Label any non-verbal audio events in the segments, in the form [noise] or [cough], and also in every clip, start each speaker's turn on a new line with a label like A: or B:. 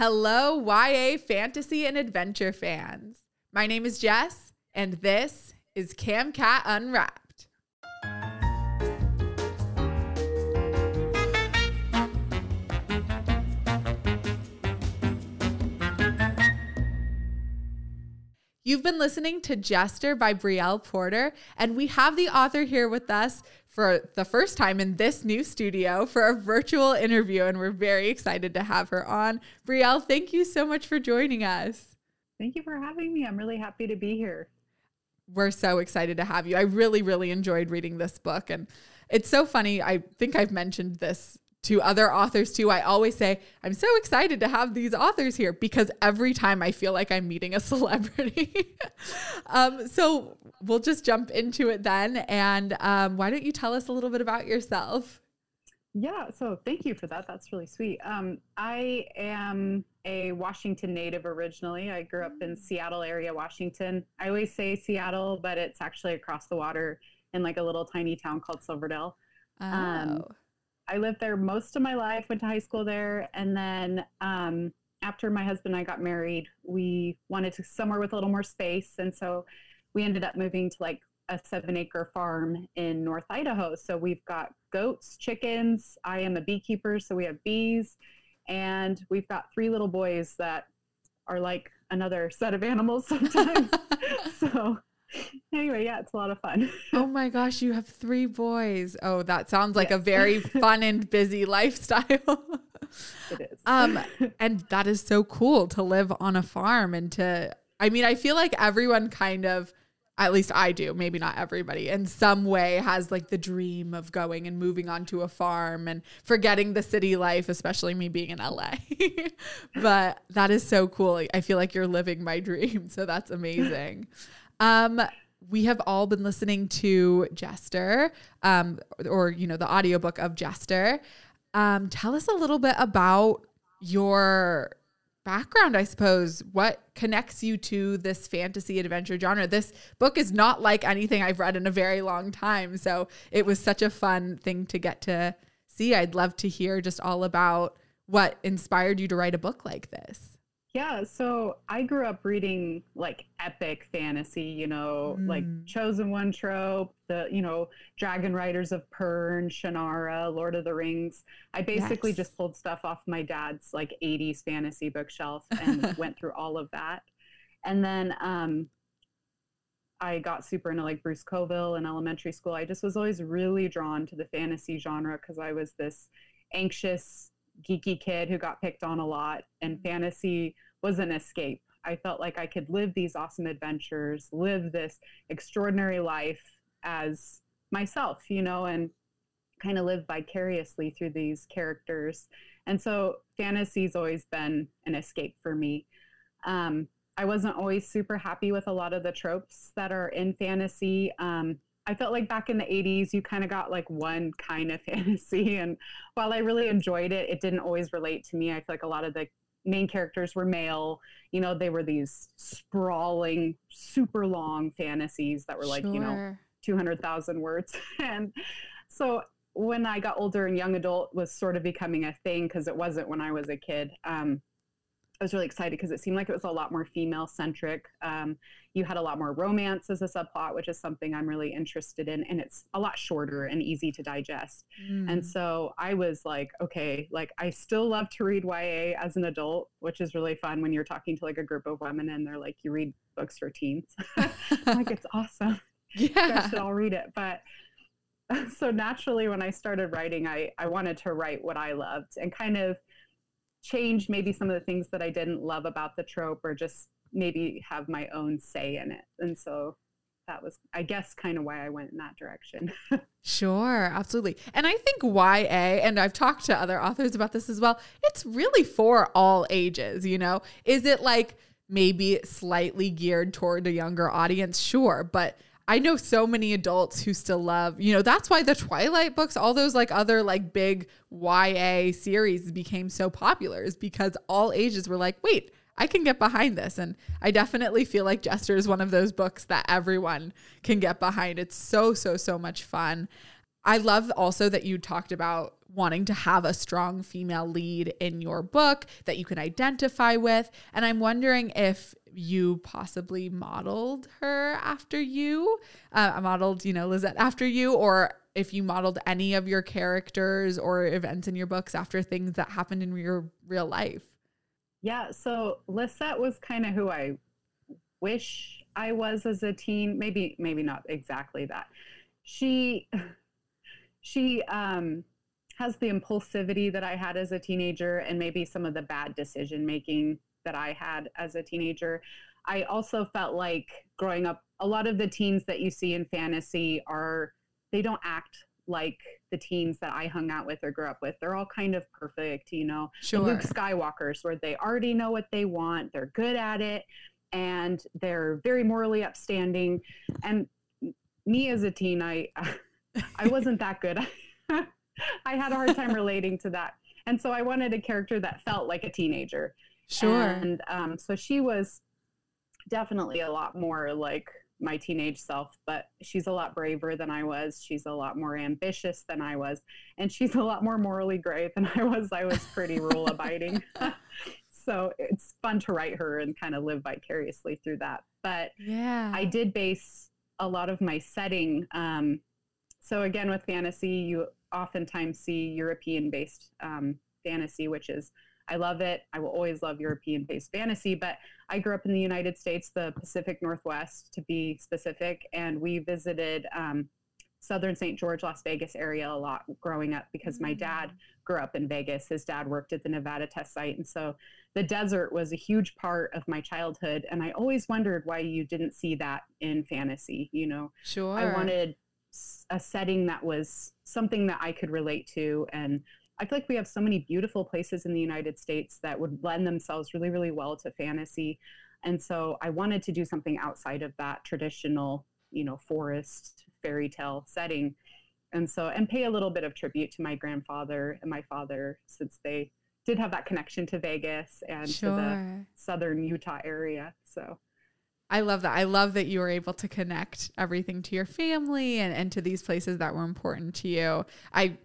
A: Hello, YA fantasy and adventure fans. My name is Jess, and this is CamCat Unwrapped. You've been listening to Jester by Brielle Porter, and we have the author here with us for the first time in this new studio for a virtual interview, and we're very excited to have her on. Brielle, thank you so much for joining us.
B: Thank you for having me. I'm really happy to be here.
A: We're so excited to have you. I really, really enjoyed reading this book, and it's so funny. I think I've mentioned this to other authors too. I always say, I'm so excited to have these authors here because every time I feel like I'm meeting a [laughs] celebrity. um, so we'll just jump into it then. And um, why don't you tell us a little bit about yourself?
B: Yeah, so thank you for that. That's really sweet. Um, I am a Washington native originally. I grew up in Seattle area, Washington. I always say Seattle, but it's actually across the water in like a little tiny town called Silverdale. Um, oh. I lived there most of my life, went to high school there. And then um, after my husband and I got married, we wanted to somewhere with a little more space. And so we ended up moving to like a seven acre farm in North Idaho. So we've got goats, chickens. I am a beekeeper, so we have bees. And we've got three little boys that are like another set of animals [laughs] sometimes. [laughs] so anyway, yeah, it's a lot of fun.
A: oh my gosh, you have three boys. Oh, that sounds like yes. a very [laughs] fun and busy lifestyle.
B: it is.
A: Um, and that is so cool to live on a farm and to I mean, I feel like everyone kind of at least I do, maybe not everybody, in some way has like the dream of going and moving onto a farm and forgetting the city life, especially me being in LA. [laughs] but that is so cool. I feel like you're living my [laughs] dream. So that's amazing. Um, we have all been listening to Jester, um, or you know, the audiobook of Jester. Um, tell us a little bit about your background, I suppose. What connects you to this fantasy adventure genre? This book is not like anything I've read in a very long time. So it was such a fun thing to get to see. I'd love to hear just all about what inspired you to write a book like this.
B: Yeah, so I grew up reading like epic fantasy, you know, mm. like Chosen One trope, the, you know, Dragon Riders of Pern, Shannara, Lord of the Rings. I basically yes. just pulled stuff off my dad's like 80s fantasy bookshelf and [laughs] went through all of that. And then um, I got super into like Bruce Coville in elementary school. I just was always really drawn to the fantasy genre because I was this anxious geeky kid who got picked on a lot, and fantasy was an escape. I felt like I could live these awesome adventures, live this extraordinary life as myself, you know, and kind of live vicariously through these characters. And so fantasy's always been an escape for me. Um, I wasn't always super happy with a lot of the tropes that are in fantasy. Um, I felt like back in the 80s, you kind of got like one kind of [laughs] fantasy. And while I really enjoyed it, it didn't always relate to me. I feel like a lot of the main characters were male. You know, they were these sprawling, super long fantasies that were like, sure. you know, 200,000 words. [laughs] and so when I got older and young adult was sort of becoming a thing because it wasn't when I was a kid. Um, I was really excited because it seemed like it was a lot more female centric. Um, you had a lot more romance as a subplot, which is something I'm really interested in, and it's a lot shorter and easy to digest. Mm. And so I was like, okay, like I still love to read YA as an adult, which is really fun when you're talking to like a group of women and they're like, you read books for teens. [laughs] like it's awesome. [laughs] Yeah, I should all read it, but [laughs] so naturally when i started writing I, I wanted to write what i loved and kind of change maybe some of the things that I didn't love about the trope or just maybe have my own say in it. And so that was, I guess, kind of why I went in that direction. [laughs]
A: sure, absolutely. And I think YA, and I've talked to other authors about this as well, it's really for all ages, you know? Is it like maybe slightly geared toward a younger audience? Sure. But I know so many adults who still love, you know, that's why the Twilight books, all those like other like big YA series became so popular is because all ages were like, wait, I can get behind this. And I definitely feel like Jester is one of those books that everyone can get behind. It's so, so, so much fun. I love also that you talked about wanting to have a strong female lead in your book that you can identify with. And I'm wondering if you possibly modeled her after you, uh, modeled, you know, Lisette after you, or if you modeled any of your characters or events in your books after things that happened in your real life.
B: Yeah. So Lisette was kind of who I wish I was as a teen. Maybe, maybe not exactly that. She, she, um, has the impulsivity that I had as a teenager and maybe some of the bad decision making that I had as a teenager. I also felt like growing up, a lot of the teens that you see in fantasy are, they don't act like the teens that I hung out with or grew up with. They're all kind of perfect, you know. Sure. The Luke Skywalkers, where they already know what they want, they're good at it, and they're very morally upstanding. And me as a teen, I I wasn't that good. [laughs] I had a hard time relating to that. And so I wanted a character that felt like a teenager.
A: Sure.
B: And um, so she was definitely a lot more like my teenage self, but she's a lot braver than I was. She's a lot more ambitious than I was. And she's a lot more morally gray than I was. I was pretty rule abiding. [laughs] so it's fun to write her and kind of live vicariously through that. But
A: yeah,
B: I did base a lot of my setting. Um, so again, with fantasy, you oftentimes see European based um, fantasy, which is, I love it. I will always love European based fantasy, but I grew up in the United States, the Pacific Northwest to be specific, and we visited um, southern St. George, Las Vegas area a lot growing up because my dad mm. grew up in Vegas. His dad worked at the Nevada test site. And so the desert was a huge part of my childhood. And I always wondered why you didn't see that in fantasy. You know,
A: sure.
B: I wanted a setting that was something that I could relate to. And I feel like we have so many beautiful places in the United States that would lend themselves really, really well to fantasy. And so I wanted to do something outside of that traditional, you know, forest fairy tale setting. And so, and pay a little bit of tribute to my grandfather and my father, since they did have that connection to Vegas and sure. to the southern Utah area. So
A: I love that. I love that you were able to connect everything to your family and, and to these places that were important to you. I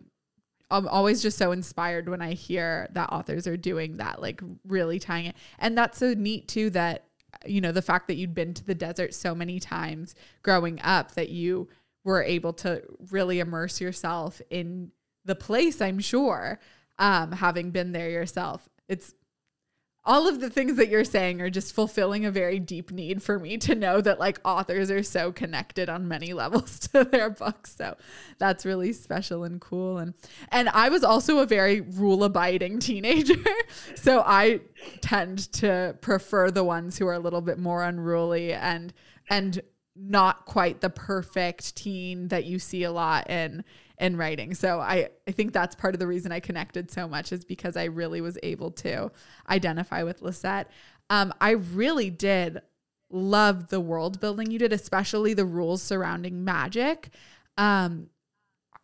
A: I'm always just so inspired when I hear that authors are doing that, like really tying it. And that's so neat too that, you know, the fact that you'd been to the desert so many times growing up that you were able to really immerse yourself in the place, I'm sure, um, having been there yourself. It's all of the things that you're saying are just fulfilling a very deep need for me to know that like authors are so connected on many [laughs] levels to their books. So that's really special and cool. And and I was also a very rule abiding teenager. [laughs] So I tend to prefer the ones who are a little bit more unruly and and not quite the perfect teen that you see a lot in in writing. So I, I think that's part of the reason I connected so much is because I really was able to identify with Lisette. Um, I really did love the world building you did, especially the rules surrounding magic. Um,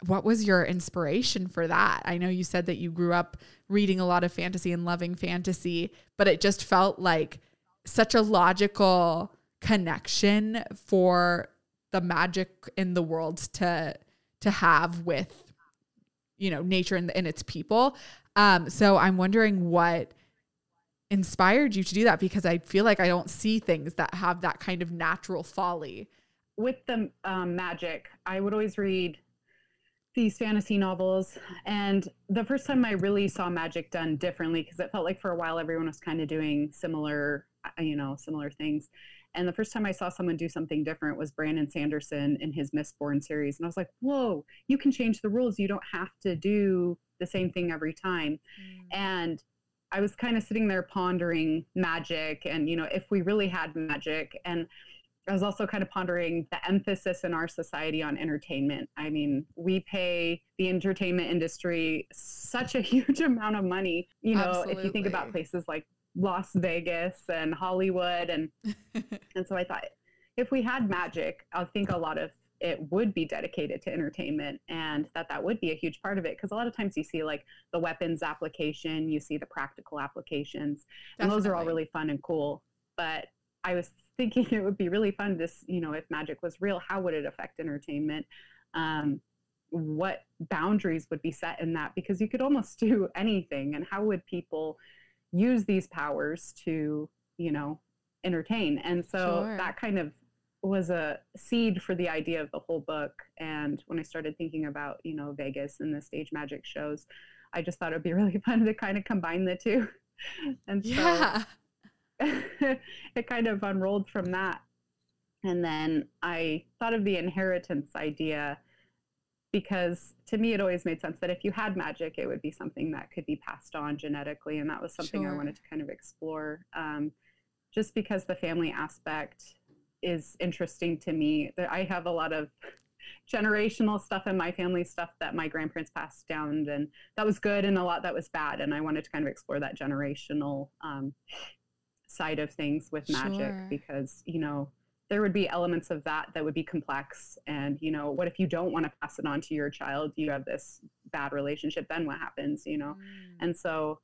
A: what was your inspiration for that? I know you said that you grew up reading a lot of fantasy and loving fantasy, but it just felt like such a logical connection for the magic in the world to to have with you know nature and, and its people. Um so i'm wondering what inspired you to do that because i feel like i don't see things that have that kind of natural folly.
B: With the um, magic i would always read these fantasy novels. And the first time i really saw magic done differently because it felt like for a while everyone was kind of doing similar uh, you know similar things and the first time I saw someone do something different was Brandon Sanderson in his Mistborn series. And I was like, whoa, you can change the rules. You don't have to do the same thing every time. Mm. And I was kind of sitting there pondering magic and, you know, if we really had magic. And I was also kind of pondering the emphasis in our society on entertainment. I mean, we pay the entertainment industry such a [laughs] huge amount of money. You know, Absolutely. if you think about places like Las Vegas and Hollywood and [laughs] and so I thought if we had magic, I think a lot of it would be dedicated to entertainment and that that would be a huge part of it because a lot of times you see like the weapons application, you see the practical applications Definitely. and those are all really fun and cool. But I was thinking [laughs] it would be really fun this, you know, if magic was real, how would it affect entertainment? Um, what boundaries would be set in that because you could almost [laughs] do anything and how would people use these powers to you know entertain and so sure. that kind of was a seed for the idea of the whole book and when i started thinking about you know vegas and the stage magic shows i just thought it would be [laughs] really fun to kind of combine the two [laughs] and so yeah. [laughs] it kind of unrolled from that and then i thought of the inheritance idea because to me it always made sense that if you had magic it would be something that could be passed on genetically and that was something sure. i wanted to kind of explore um, just because the family aspect is interesting to me that i have a lot of [laughs] generational stuff in my family stuff that my grandparents passed down and that was good and a lot that was bad and i wanted to kind of explore that generational um, side of things with magic sure. because you know there would be elements of that that would be complex. And you know what if you don't want to pass it on to your child? You have this bad relationship then what happens you know? Mm. and so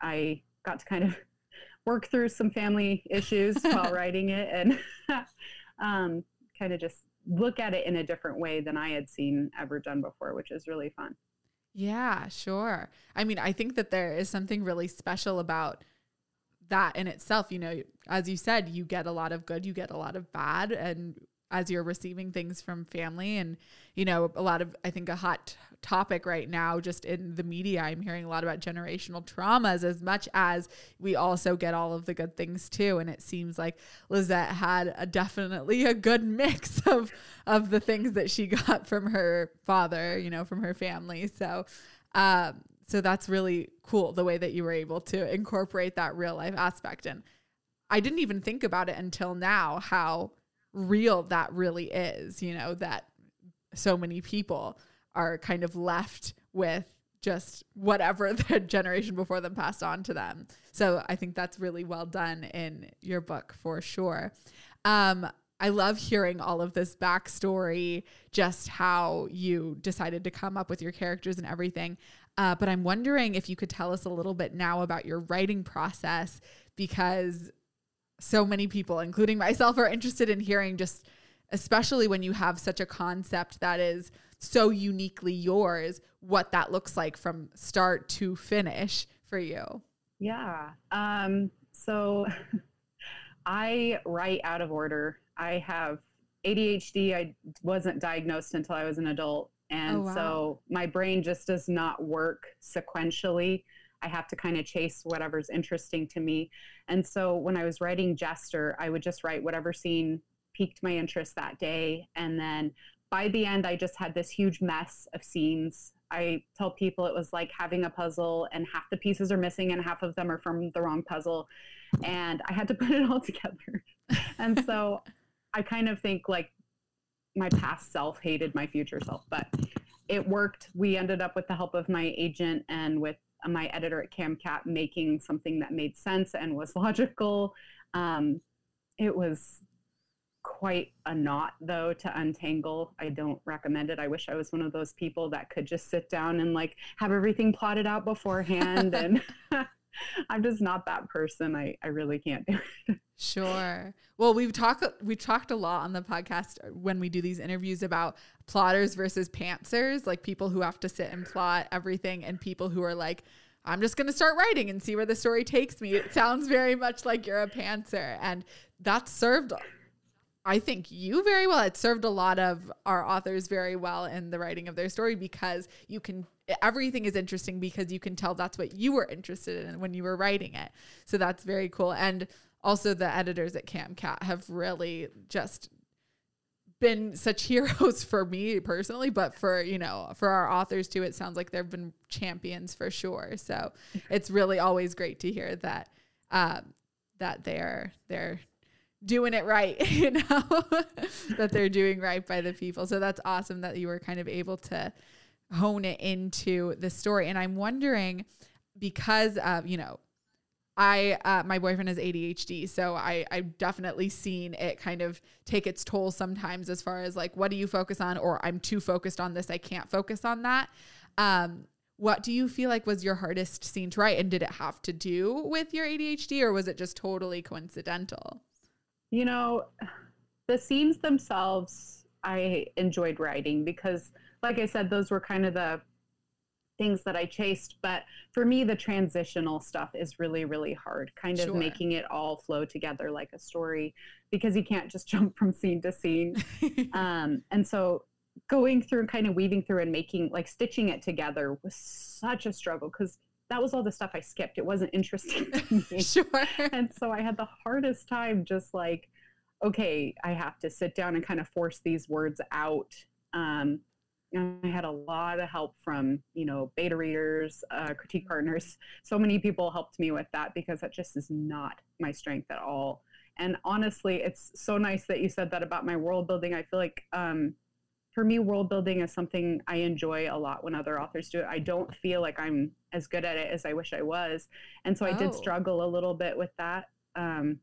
B: i got to kind of [laughs] work through some family issues while [laughs] writing it and [laughs] um, kind of just look at it in a different way than i had seen ever done before which is really fun.
A: Yeah sure. I mean i think that there is something really special about that in itself, you know, as you said, you get a lot of good, you get a lot of bad. And as you're receiving things from family and, you know, a lot of, I think, a hot topic right now, just in the media, I'm hearing a lot about generational traumas as much as we also get all of the good things too. And it seems like Lisette had a, definitely a good [laughs] mix of, of the things that she got from her father, you know, from her family. So, um, so that's really cool the way that you were able to incorporate that real life aspect and i didn't even think about it until now how real that really is you know that so many people are kind of left with just whatever [laughs] the generation before them passed on to them. So i think that's really well done in your book for sure. Um, I love hearing all of this backstory, just how you decided to come up with your characters and everything. Uh, but I'm wondering if you could tell us a little bit now about your writing process because so many people, including myself, are interested in hearing just, especially when you have such a concept that is so uniquely yours, what that looks like from start to finish for you.
B: Yeah. Um, so [laughs] I write out of order. I have ADHD. I wasn't diagnosed until I was an adult. And oh, wow. so my brain just does not work sequentially. I have to kind of chase whatever's interesting to me. And so when I was writing Jester, I would just write whatever scene piqued my interest that day. And then by the end, I just had this huge mess of scenes. I tell people it was like having a puzzle and half the pieces are missing and half of them are from the wrong puzzle. And I had to [laughs] put it all together. and so [laughs] I kind of think like my past self hated my future self, but it worked. We ended up with the help of my agent and with my editor at CamCat making something that made sense and was [laughs] logical. Um, it was quite a knot though to untangle. I don't recommend it. I wish I was one of those people that could just sit down and like have everything plotted out beforehand [laughs] and [laughs] [laughs] I'm just not that person. I, I really can't do it. [laughs]
A: Sure. Well, we've talked we talked a lot on the podcast when we do these interviews about plotters versus pantsers, like people who have to sit and plot everything and people who are like I'm just going to start writing and see where the story takes me. It sounds very much like you're a pantser and that served I think you very well. It served a lot of our authors very well in the writing of their story because you can everything is interesting because you can tell that's what you were interested in when you were writing it. So that's very cool. And also the editors at CamCat have really just been such [laughs] heroes for me personally, but for, you know, for our authors too, it sounds like they've been champions for sure. So it's really always great to hear that, um, that they're, they're doing it right, [laughs] you know, [laughs] that they're doing right by the people. So that's awesome that you were kind of able to hone it into the story. And I'm wondering because of, you know, I uh, my boyfriend has ADHD, so I I've definitely seen it kind of take its toll sometimes as far as like what do you focus on or I'm too focused on this I can't focus on that. Um, what do you feel like was your hardest scene to write, and did it have to do with your ADHD or was it just totally coincidental?
B: You know, the scenes themselves I enjoyed writing because like I said, those were kind of the things that I chased. But for me, the transitional stuff is really, really hard, kind of
A: Sure.
B: making it all flow together like a story because you can't just [laughs] jump from scene to scene. [laughs] um, and so going through and kind of weaving through and making like stitching it together was such a struggle because that was all the stuff I skipped. It wasn't interesting to [laughs] me.
A: sure.
B: and so I had the hardest time just like, okay, I have to sit down and kind of force these words out. Um, and I had a lot of help from, you know, beta readers, uh, critique partners. So many people helped me with that because that just is not my strength at all. And honestly, it's so nice that you said that about my world building. I feel like um, for me, world building is something I enjoy a lot when other authors do it. I don't feel like I'm as good at it as I wish I was. And so I
A: Oh.
B: did struggle a little bit with that. Um,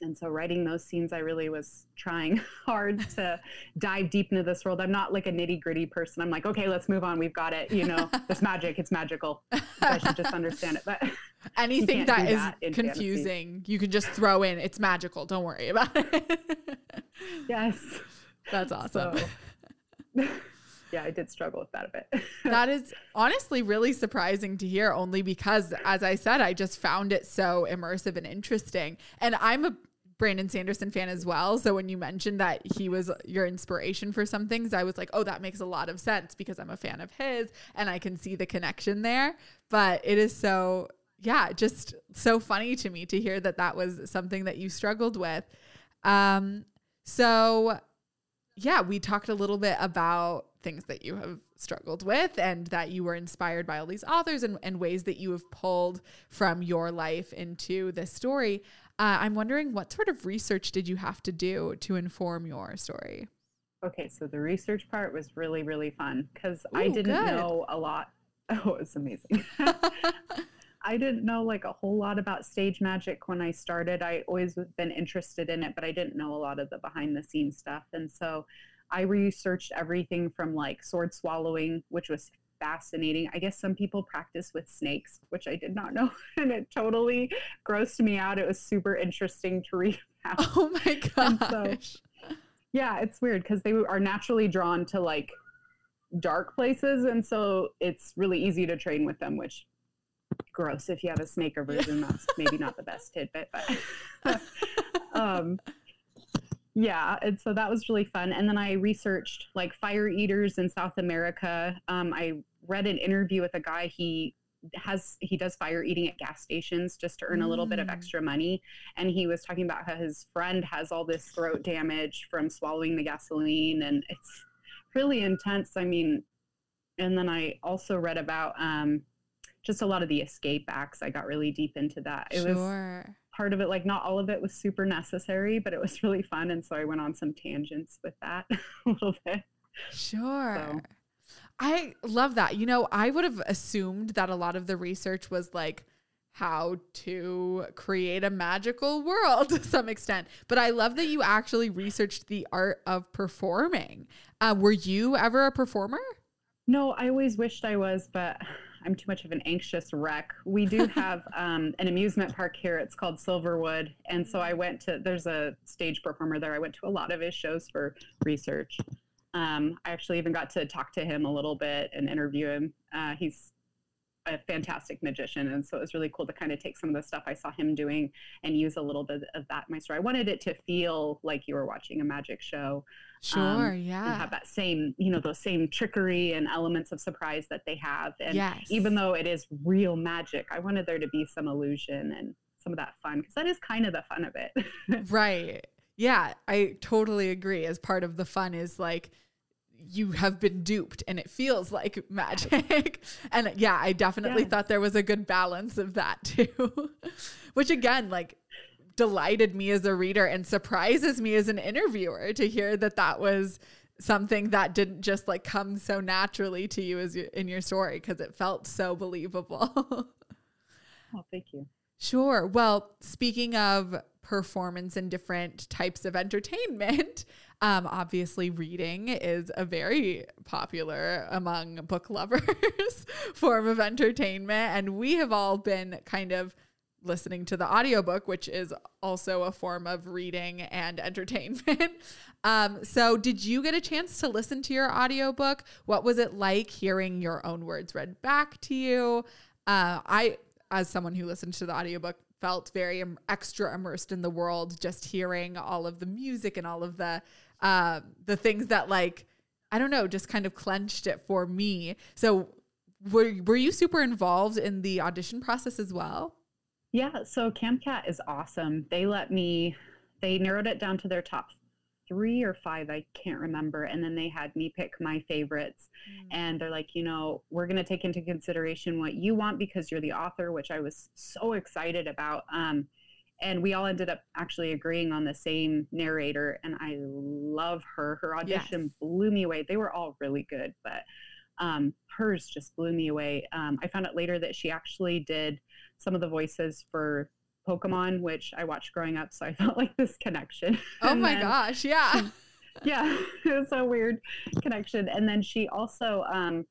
B: and so writing those scenes, I really was trying [laughs] hard to dive deep into this world. I'm not like a nitty gritty person. I'm like, okay, let's move on. We've got it. You know, [laughs] there's magic. It's magical. I should just understand it. But [laughs]
A: Anything that is
B: that in fantasy.
A: confusing, you can just throw in. It's magical. Don't worry about it.
B: yes.
A: That's awesome.
B: So [laughs] yeah, I did struggle with that a bit. [laughs]
A: that is honestly really surprising to hear only because as i said i just found it so immersive and interesting. And i'm a brandon sanderson fan as well. So when you mentioned that he was your inspiration for some things i was like oh that makes a lot of sense because i'm a fan of his and i can see the connection there. But it is so yeah just so funny to me to hear that that was something that you struggled with. Um so yeah, we talked a little bit about things that you have struggled with and that you were inspired by all these authors and, and ways that you have pulled from your life into this story. Uh, I'm wondering what sort of research did you have to do to inform your story?
B: Okay, so the research part was really, really fun because I didn't
A: good.
B: know a lot. [laughs] Oh, it was amazing. [laughs] I didn't know like a whole lot about stage magic when I started. I always been interested in it, but I didn't know a lot of the behind the scenes stuff. And so I researched everything from like sword swallowing, which was fascinating. I guess some people practice with snakes, which I did not [laughs] know, and it totally grossed me out. It was super interesting to read [laughs] about.
A: oh my gosh.
B: so- Yeah, it's weird because they are naturally drawn to like dark places, and so it's really easy to train with them. Which gross if you have a snake or aversion. That's maybe not the best tidbit, but [laughs] [laughs] um, yeah. And so that was really fun. And then I researched like fire eaters in South America. Um, I read an interview with a guy. He has he does fire eating at gas stations just to earn a little bit of
A: Mm.
B: extra money and he was talking about how his friend has all this throat damage from swallowing the gasoline and it's really intense i mean and then i also read about um, just a lot of the escape acts i got really deep into that it was
A: sure.
B: part of it like not all of it was super necessary but it was [laughs] really fun and so i went on some tangents with that [laughs] a little bit
A: Sure.
B: So-
A: I love that. You know, I would have assumed that a lot of the research was like how to create a magical world [laughs] to some extent. But I love that you actually researched the art of performing. Uh, were you ever a performer?
B: No, I always wished I was, but I'm too much of an anxious wreck. We do have [laughs] um, an amusement park here. It's called Silverwood. And so I went to, there's a stage performer there. I went to a lot of his shows for research. Um, I actually even got to talk to him a little bit and interview him. Uh, he's a fantastic magician. And so it was really cool to kind of take some of the stuff I saw him doing and use a little bit of that in my story. I wanted it to feel like you were watching a magic show
A: Sure,
B: Um, and
A: yeah.
B: have that same, you know, those same trickery and elements of surprise that they have. And
A: yes.
B: even though it is real magic, I wanted there to be some illusion and some of that fun because that is kind of the fun of it. [laughs]
A: Right. Yeah, I totally agree. As part of the fun is like you have been duped and it feels like [laughs] magic. and yeah, I definitely
B: Yes.
A: thought there was a good balance of that [laughs] too. Which again, like delighted me as a reader and surprises me as an interviewer to hear that that was something that didn't just like come so naturally to you as you, in your story because it felt so believable. [laughs]
B: oh, thank you.
A: Sure. Well, speaking of performance and different types of entertainment, um, obviously reading is a very popular among book [laughs] lovers form of entertainment. And we have all been kind of listening to the audiobook, which is also a form of reading and [laughs] entertainment. um, so, did you get a chance to listen to your audiobook? What was it like hearing your own words read back to you? Uh, I, as someone who listened to the audiobook, felt very extra immersed in the world just hearing all of the music and all of the uh, the things that like I don't know, just kind of clenched it for me. So were were you super involved in the audition process as well?
B: Yeah, so CamCat is awesome. They let me they narrowed it down to their top three or five, I can't remember. And then they had me pick my favorites. Mm. And they're like, you know, we're going to take into consideration what you want because you're the author, which I was so excited about. Um, and we all ended up actually agreeing on the same narrator. And I love her. Her audition yes. blew me away. They were all really good, but um, hers just blew me away. Um, I found out later that she actually did some of the voices for Pokemon, which I watched growing up. So I [laughs] felt like this connection.
A: Oh my then, gosh. Yeah.
B: yeah. [laughs] It was a weird connection. And then she also um,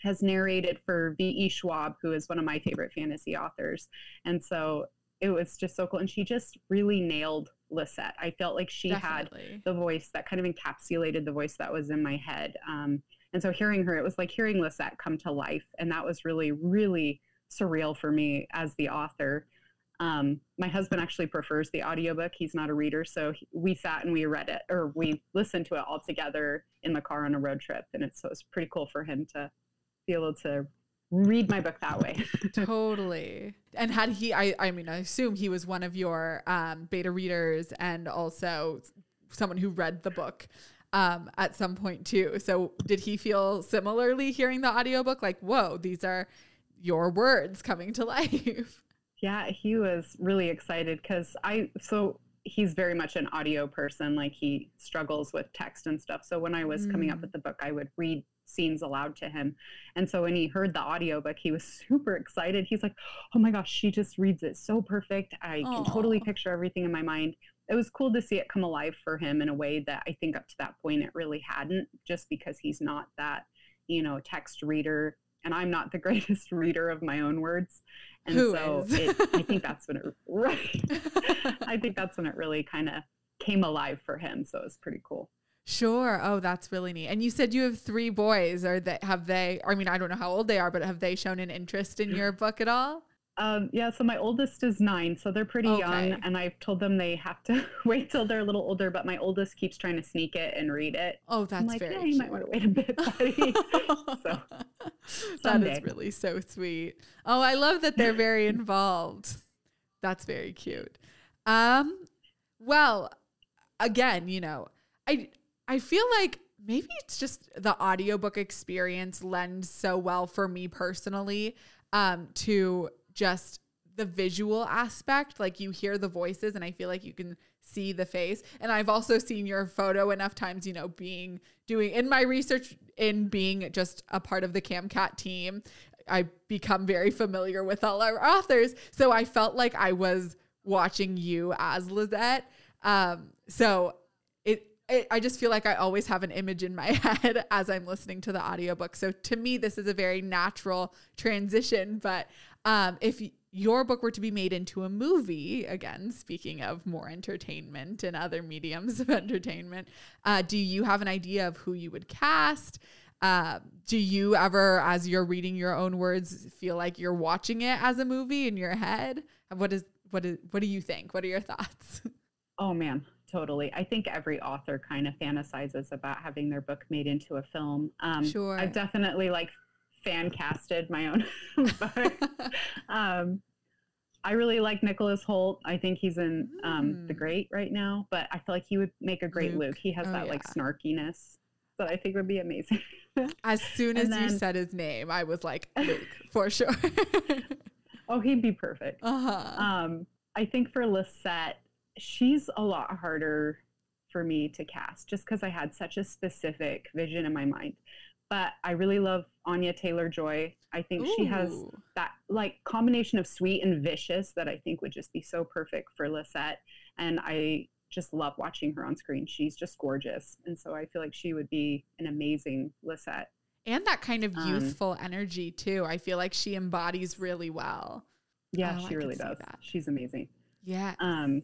B: has narrated for V.E. Schwab, who is one of my favorite fantasy authors. And so it was just so cool. And she just really nailed Lisette. I felt like she Definitely. had the voice that kind of encapsulated the voice that was in my head. Um, and so hearing her, it was like hearing Lisette come to life. And that was really, really surreal for me as the author. Um, my husband actually prefers the audiobook. He's not a reader. So he, we sat and we read it or we listened to it all together in the car on a road trip. And it's, so it's pretty cool for him to be able to read my book that way. [laughs]
A: totally. And had he, I, I mean, I assume he was one of your um, beta readers and also someone who read the book um, at some point too. So did he feel similarly hearing the audiobook? Like, whoa, these are your words coming to [laughs] life.
B: Yeah, he was really excited because I, so he's very much an audio person. Like he struggles with text and stuff. So when I was mm. coming up mm. with the book, I would read scenes aloud to him. And so when he heard the audiobook, he was [laughs] super excited. He's like, oh my gosh, she just reads it so perfect. I Aww. can totally picture everything in my mind. It was cool to see it come alive for him in a way that I think up to that point it really hadn't, just because he's not that, you know, text reader and I'm not the [laughs] greatest reader of my own words. And
A: Who
B: so it, I think that's when it [laughs] right. I think that's when it really kind of came alive for him. So it was pretty cool.
A: Sure. Oh, that's really neat. And you said you have three boys. Are they have they? I mean, I don't know how old they are, but have they shown an interest in your book at all?
B: Um, yeah, so my oldest is nine, so they're pretty okay. young, and I've told them they have to [laughs] wait till they're a little older. But my oldest keeps trying to sneak it and read it.
A: Oh, that's
B: I'm like,
A: very.
B: Yeah,
A: you
B: might want to wait a bit, [laughs] buddy. [laughs] so
A: that is really so sweet. Oh, I love that they're very involved. That's very cute. Um, well, again, you know, I I feel like maybe it's just the audiobook experience lends so well for me personally um to just the visual aspect like you hear the voices and i feel like you can see the face. And i've also seen your photo enough times you know being doing in my research in being just a part of the camcat team i become very familiar with all our authors. So i felt like i was watching you as lisette um, so it, i just feel like i always have an image in my [laughs] head as i'm listening to the audiobook so to me this is a very natural transition but um, if your book were to be made into a movie, again, speaking of more entertainment and other mediums of [laughs] entertainment, uh, do you have an idea of who you would cast? Uh, do you ever, as you're reading your own words, feel like you're watching it as a movie in your head? What is what is what do you think? What are your thoughts? [laughs]
B: Oh man, totally. I think every author kind of fantasizes about having their book made into a film. Um,
A: sure.
B: I've definitely like fan casted my own [laughs] but [laughs] um, I really like Nicholas Hoult. I think he's in um, mm. The Great right now, but I feel like he would make a great Luke. Luke. He has oh, that yeah. like snarkiness that I think would be amazing. [laughs]
A: as soon as then, you said his name, I was like, Luke, for sure.
B: oh, he'd be perfect. Uh-huh. Um, I think for Lisette, she's a lot harder for me to cast just because I had such a specific vision in my mind but I really love Anya Taylor Joy. I think Ooh. she has that like combination of sweet and vicious that I think would just be so perfect for Lisette. And I just love watching her on screen. She's just gorgeous. And so I feel like she would be an amazing Lisette.
A: And that kind of um, youthful um, energy too. I feel like she embodies really well.
B: Yeah,
A: Oh,
B: she really does.
A: that.
B: She's amazing.
A: Yeah.
B: Um,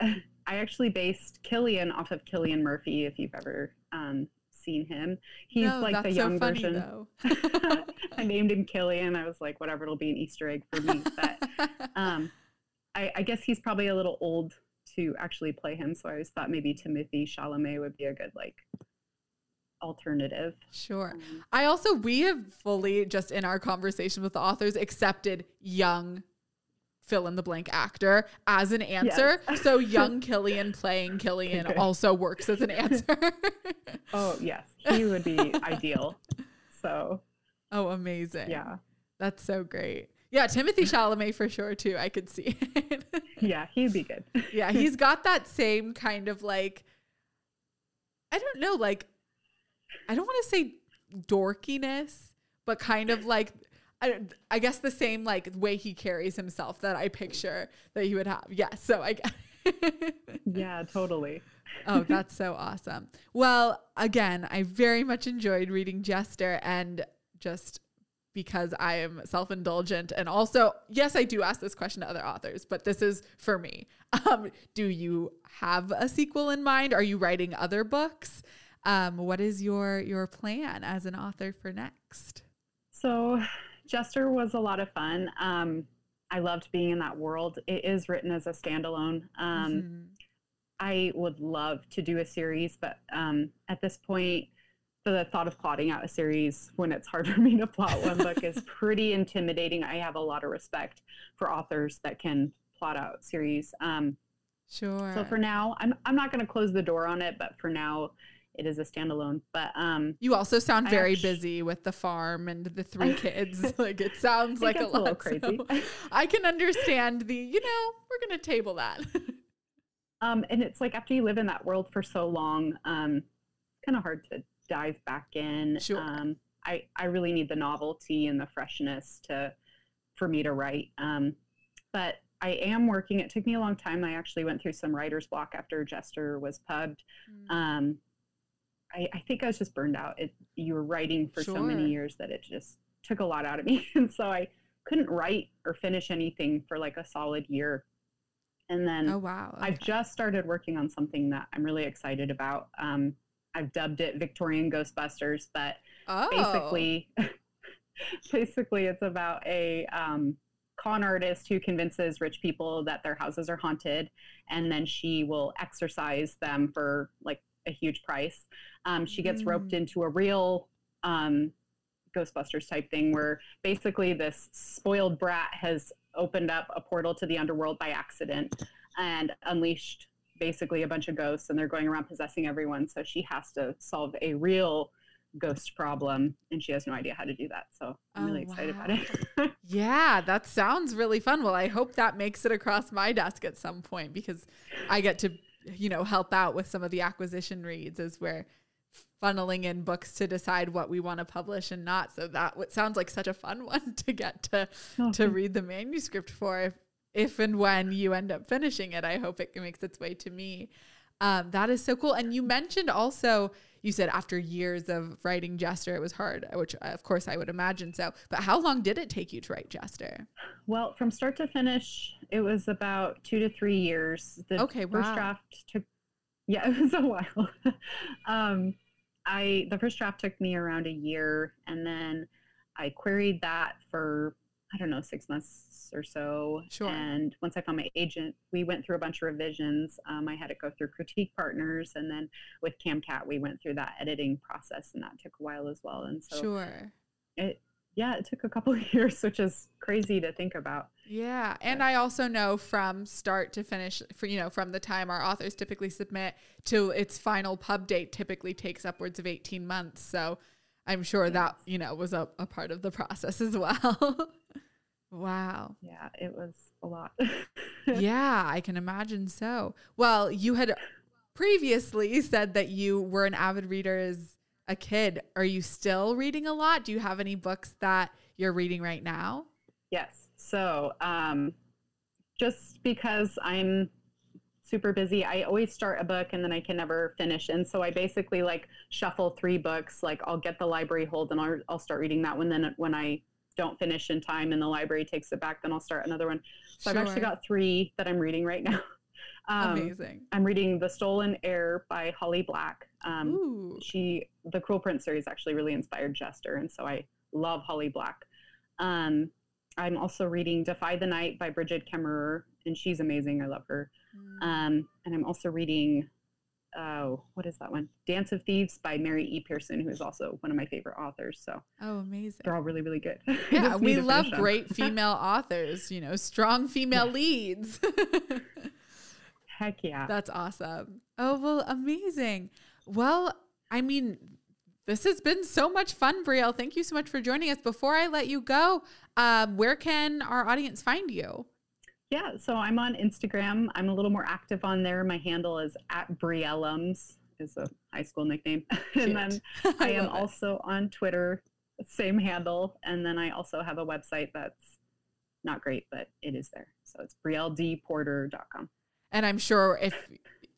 B: [laughs] I actually based Killian off of Cillian Murphy. If you've ever um, seen him, he's
A: no,
B: like the young
A: so funny,
B: version. [laughs] I named him Killian. I was like, whatever, it'll be an Easter egg for me. But [laughs] um, I, I guess he's probably a little old to actually play him. So I always thought maybe Timothée Chalamet would be a good like alternative.
A: sure.
B: Um,
A: I also we have fully just in our conversation with the authors accepted young fill in the blank actor as an answer. So [laughs] young Cillian playing Killian
B: Okay.
A: also works as an [laughs] answer.
B: oh yes, he would be [laughs] ideal. So
A: oh, amazing.
B: yeah,
A: That's so great. Yeah, Timothée Chalamet for sure too. I could see it.
B: yeah, he'd be good.
A: yeah, he's got that same kind of like I don't know, like I don't want to say dorkiness, but kind of like I, I guess the same like way he carries himself that I picture that he would have. Yeah, so I
B: yeah, totally. [laughs]
A: oh, that's so awesome. Well, again, I very much enjoyed reading Jester and just because I am self indulgent. And also, yes, I do ask this question to other authors, but this is for me. Um, do you have a sequel in mind? Are you writing other books? Um, what is your your plan as an author for next?
B: So, Jester was a lot of fun. Um, I loved being in that world. It is written as a standalone. Um,
A: Mhm.
B: I would love to do a series, but um, at this point, the thought of plotting out a series when it's hard [laughs] for me to plot one book is [laughs] pretty intimidating. I have a lot of respect for authors that can plot out series. Um,
A: Sure.
B: so for now, I'm I'm not going to close the door on it, but for now, it is a standalone. But um,
A: you also sound very
B: actu-
A: busy with the farm and the three [laughs] kids. [laughs] like it sounds like a lot.
B: little crazy.
A: so [laughs] I can understand the, you know, we're going to table that.
B: Um, and it's like after you live in that world for so long, um, kind of hard to dive back in.
A: Sure.
B: Um, I, I really need the novelty and the freshness to for me to write. Um, but I am working. It took me a long time. I actually went through some writer's block after Jester was pubbed. Um, I, I think I was just burned out. It, you were writing for so many years that it just took a lot out of me, [laughs] and so I couldn't write or finish anything for like a solid year. And then
A: oh, wow.
B: I've just started working on something that I'm really excited about. Um, I've dubbed it Victorian Ghostbusters, but
A: oh.
B: basically, [laughs] basically, it's about a um, con artist who convinces rich people that their houses are haunted, and then she will exorcise them for like a huge price. Um, she gets roped
A: Mm.
B: into a real um, Ghostbusters type thing where basically this spoiled brat has opened up a portal to the underworld by accident and unleashed basically a bunch of ghosts and they're going around possessing everyone. So she has to solve a real ghost problem and she has no idea how to do that. So I'm
A: Oh,
B: really excited
A: wow.
B: about it. [laughs]
A: Yeah, that sounds really fun. Well, I hope that makes it across my desk at some point because I get to, you know, help out with some of the acquisition reads as we're funneling in books to decide what we want to publish and not. So that what sounds like such a fun [laughs] one to get to to read the manuscript for if, if and when you end up finishing it. I hope it makes its way to me. Um, that is so cool. And you mentioned also, you said after years of writing Jester, it was hard, which of course I would imagine so. But how long did it take you to write Jester?
B: Well, from start to finish, it was about two to three years. The
A: Okay,
B: first
A: wow.
B: draft took, yeah, [laughs] it was a while. um, I the first draft took me around a year, and then I queried that for I don't know six months or so.
A: Sure.
B: And once I found my agent, we went through a bunch of revisions. Um, I had to go through critique partners, and then with CamCat, we went through that editing process, and that took a while as well. And so
A: sure.
B: it, yeah, it took a couple [laughs] of years, which is crazy to think about.
A: Yeah. And I also know from start to finish, for you know, from the time our authors typically submit to its final pub date typically takes upwards of 18 months. So I'm sure that, you know, was a, a part of the process as [laughs] well. Wow.
B: Yeah, it was a lot. [laughs]
A: yeah, I can imagine so. Well, you had previously said that you were an avid reader as a kid. Are you still reading a lot? Do you have any books that you're reading right now?
B: yes. So, um, just because I'm super busy, I always start a book and then I can never finish. And so I basically like shuffle three books. Like I'll get the library hold and I'll, I'll start reading that one. Then when I don't finish in time and the library takes it back, then I'll start another one. So I've actually got three that I'm reading right now. [laughs] Um,
A: Amazing.
B: I'm reading The Stolen Heir by Holly Black. Um, she the Cruel Prince series actually really inspired Jester, and so I love Holly Black. Um, I'm also reading Defy the Night by Brigid Kemmerer, and she's amazing. I love her.
A: Mm.
B: Um, and I'm also reading, oh, what is that one? Dance of Thieves by Mary E. Pearson, who is also one of my favorite authors. So
A: oh, amazing.
B: they're all really, really good. [laughs]
A: Yeah, we love great [laughs] female authors, you know, strong female leads. [laughs]
B: Heck yeah.
A: That's awesome. Oh, well, amazing. Well, I mean, this has been so much fun, Brielle. Thank you so much for joining us. Before I let you go, um, where can our audience find you?
B: Yeah, so I'm on Instagram. I'm a little more active on there. My handle is at Briellums, is a high school nickname. [laughs] and then
A: Cute. [laughs]
B: I am also on Twitter, same handle. And then I also have a website that's not great, but it is there. So it's brielleporter.com.
A: And I'm sure if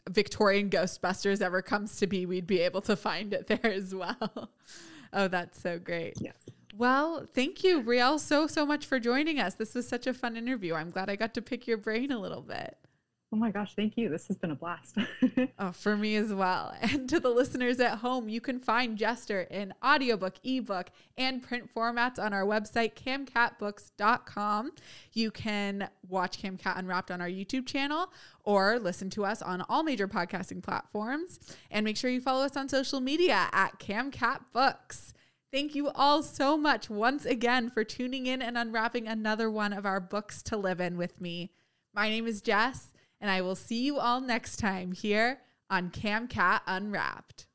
A: Victorian Ghostbusters ever comes to be, we'd be able to find it there as well. [laughs] Oh, that's so great.
B: Yes.
A: Well, thank you, Brielle, so, so much for joining us. This was such a fun interview. I'm glad I got to pick your brain a little bit.
B: Oh my gosh, thank you. This has been a blast. [laughs]
A: Oh, for me as well. [laughs] And to the listeners at home, you can find Jester in audiobook, ebook, and print formats on our website, camcatbooks.com. You can watch CamCat Unwrapped on our YouTube channel or listen to us on all major podcasting platforms. And make sure you follow us on social media at CamCatBooks. Thank you all so much once again for tuning in and unwrapping another one of our books to live in with me. My name is Jess, and I will see you all next time here on CamCat Unwrapped.